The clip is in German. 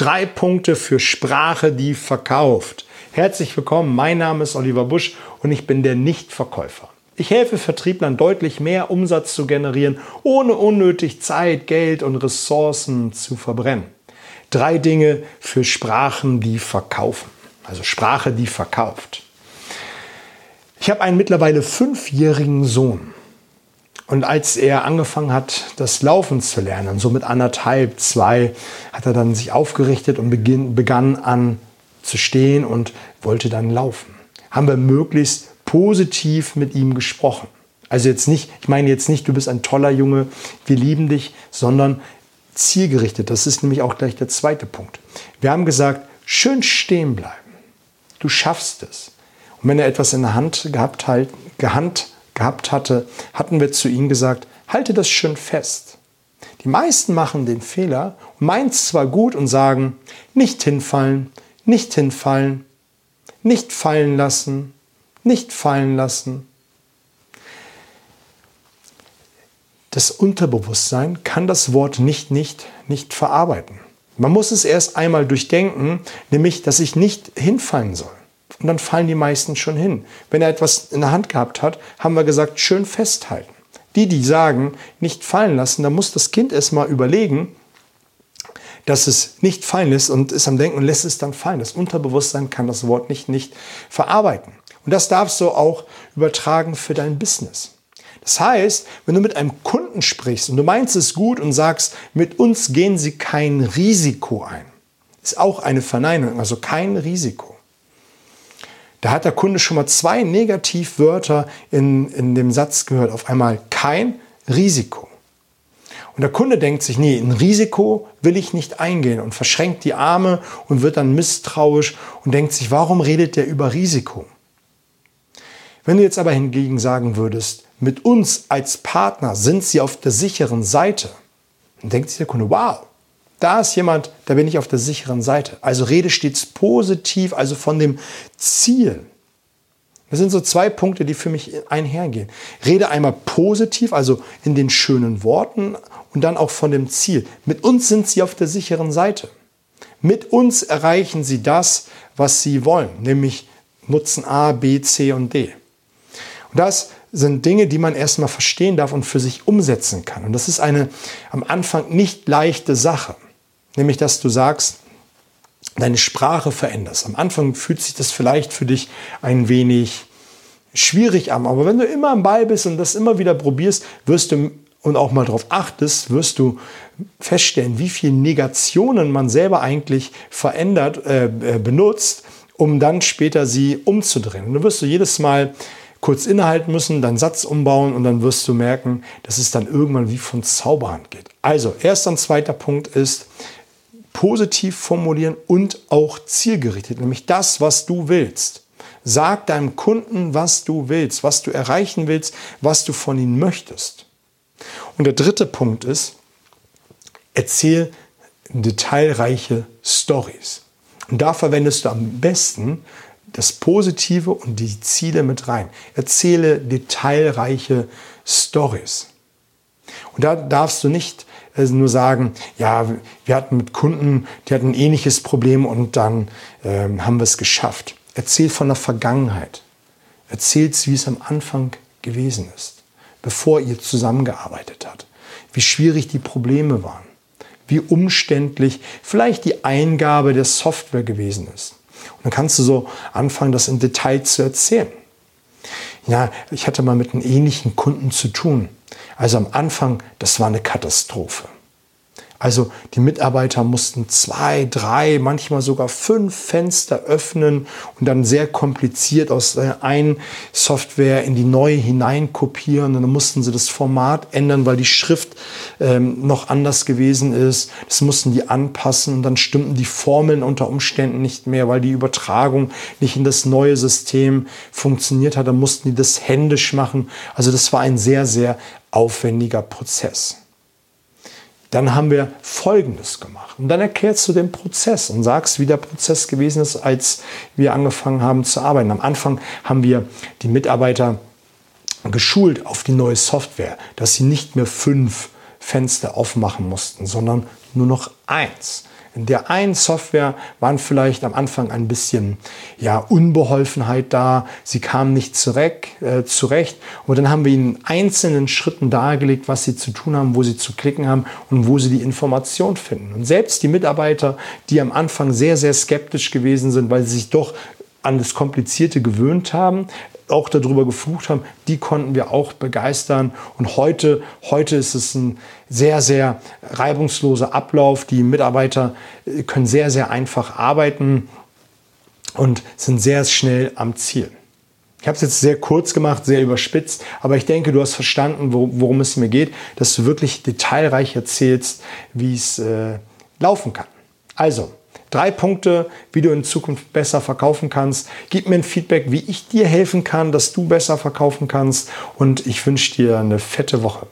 Drei Punkte für Sprache, die verkauft. Herzlich willkommen, mein Name ist Oliver Busch und ich bin der Nichtverkäufer. Ich helfe Vertrieblern deutlich mehr Umsatz zu generieren, ohne unnötig Zeit, Geld und Ressourcen zu verbrennen. Drei Dinge für Sprachen, die verkaufen. Also Sprache, die verkauft. Ich habe einen mittlerweile fünfjährigen Sohn. Und als er angefangen hat, das Laufen zu lernen, so mit anderthalb, zwei, hat er dann sich aufgerichtet und beginn, begann an zu stehen und wollte dann laufen. Haben wir möglichst positiv mit ihm gesprochen. Also jetzt nicht, ich meine jetzt nicht, du bist ein toller Junge, wir lieben dich, sondern zielgerichtet. Das ist nämlich auch gleich der zweite Punkt. Wir haben gesagt, schön stehen bleiben. Du schaffst es. Und wenn er etwas in der Hand gehabt, halt, gehand, gehabt hatte, hatten wir zu ihm gesagt, halte das schön fest. Die meisten machen den Fehler, meint zwar gut und sagen, nicht hinfallen, nicht hinfallen, nicht fallen lassen, nicht fallen lassen. Das Unterbewusstsein kann das Wort nicht, nicht, nicht verarbeiten. Man muss es erst einmal durchdenken, nämlich, dass ich nicht hinfallen soll. Und dann fallen die meisten schon hin. Wenn er etwas in der Hand gehabt hat, haben wir gesagt, schön festhalten. Die, die sagen, nicht fallen lassen, da muss das Kind erst mal überlegen, dass es nicht fallen lässt und ist am Denken und lässt es dann fallen. Das Unterbewusstsein kann das Wort nicht, nicht verarbeiten. Und das darfst du auch übertragen für dein Business. Das heißt, wenn du mit einem Kunden sprichst und du meinst es gut und sagst, mit uns gehen sie kein Risiko ein, ist auch eine Verneinung, also kein Risiko. Da hat der Kunde schon mal zwei Negativwörter in, in dem Satz gehört. Auf einmal kein Risiko. Und der Kunde denkt sich, nee, ein Risiko will ich nicht eingehen und verschränkt die Arme und wird dann misstrauisch und denkt sich, warum redet der über Risiko? Wenn du jetzt aber hingegen sagen würdest, mit uns als Partner sind sie auf der sicheren Seite, dann denkt sich der Kunde, wow, da ist jemand, da bin ich auf der sicheren Seite. Also rede stets positiv, also von dem Ziel. Das sind so zwei Punkte, die für mich einhergehen. Rede einmal positiv, also in den schönen Worten und dann auch von dem Ziel. Mit uns sind sie auf der sicheren Seite. Mit uns erreichen sie das, was sie wollen, nämlich Nutzen A, B, C und D. Und das sind Dinge, die man erstmal verstehen darf und für sich umsetzen kann. Und das ist eine am Anfang nicht leichte Sache. Nämlich, dass du sagst, deine Sprache veränderst. Am Anfang fühlt sich das vielleicht für dich ein wenig schwierig an, aber wenn du immer am Ball bist und das immer wieder probierst, wirst du und auch mal darauf achtest, wirst du feststellen, wie viele Negationen man selber eigentlich verändert, äh, äh, benutzt, um dann später sie umzudrehen. Und dann wirst du jedes Mal kurz innehalten müssen, deinen Satz umbauen und dann wirst du merken, dass es dann irgendwann wie von Zauberhand geht. Also, erster und zweiter Punkt ist, positiv formulieren und auch zielgerichtet, nämlich das, was du willst. Sag deinem Kunden, was du willst, was du erreichen willst, was du von ihm möchtest. Und der dritte Punkt ist, erzähl detailreiche Stories. Und da verwendest du am besten das Positive und die Ziele mit rein. Erzähle detailreiche Stories. Und da darfst du nicht nur sagen, ja, wir hatten mit Kunden, die hatten ein ähnliches Problem und dann ähm, haben wir es geschafft. Erzähl von der Vergangenheit. Erzähl's, wie es am Anfang gewesen ist, bevor ihr zusammengearbeitet habt. Wie schwierig die Probleme waren. Wie umständlich vielleicht die Eingabe der Software gewesen ist. Und dann kannst du so anfangen, das in Detail zu erzählen. Ja, ich hatte mal mit einem ähnlichen Kunden zu tun. Also am Anfang, das war eine Katastrophe. Also die Mitarbeiter mussten zwei, drei, manchmal sogar fünf Fenster öffnen und dann sehr kompliziert aus der einen Software in die neue hineinkopieren. Und dann mussten sie das Format ändern, weil die Schrift ähm, noch anders gewesen ist. Das mussten die anpassen und dann stimmten die Formeln unter Umständen nicht mehr, weil die Übertragung nicht in das neue System funktioniert hat. Dann mussten die das händisch machen. Also das war ein sehr, sehr aufwendiger Prozess. Dann haben wir Folgendes gemacht. Und dann erklärst du den Prozess und sagst, wie der Prozess gewesen ist, als wir angefangen haben zu arbeiten. Am Anfang haben wir die Mitarbeiter geschult auf die neue Software, dass sie nicht mehr fünf Fenster aufmachen mussten, sondern nur noch eins. In der einen Software waren vielleicht am Anfang ein bisschen ja, Unbeholfenheit da, sie kamen nicht zurecht, äh, zurecht. Und dann haben wir ihnen in einzelnen Schritten dargelegt, was sie zu tun haben, wo sie zu klicken haben und wo sie die Information finden. Und selbst die Mitarbeiter, die am Anfang sehr, sehr skeptisch gewesen sind, weil sie sich doch an das Komplizierte gewöhnt haben, auch darüber geflucht haben, die konnten wir auch begeistern. Und heute, heute ist es ein sehr, sehr reibungsloser Ablauf. Die Mitarbeiter äh, können sehr, sehr einfach arbeiten und sind sehr schnell am Ziel. Ich habe es jetzt sehr kurz gemacht, sehr überspitzt, aber ich denke, du hast verstanden, worum es mir geht, dass du wirklich detailreich erzählst, wie es äh, laufen kann. Also, Drei Punkte, wie du in Zukunft besser verkaufen kannst. Gib mir ein Feedback, wie ich dir helfen kann, dass du besser verkaufen kannst. Und ich wünsche dir eine fette Woche.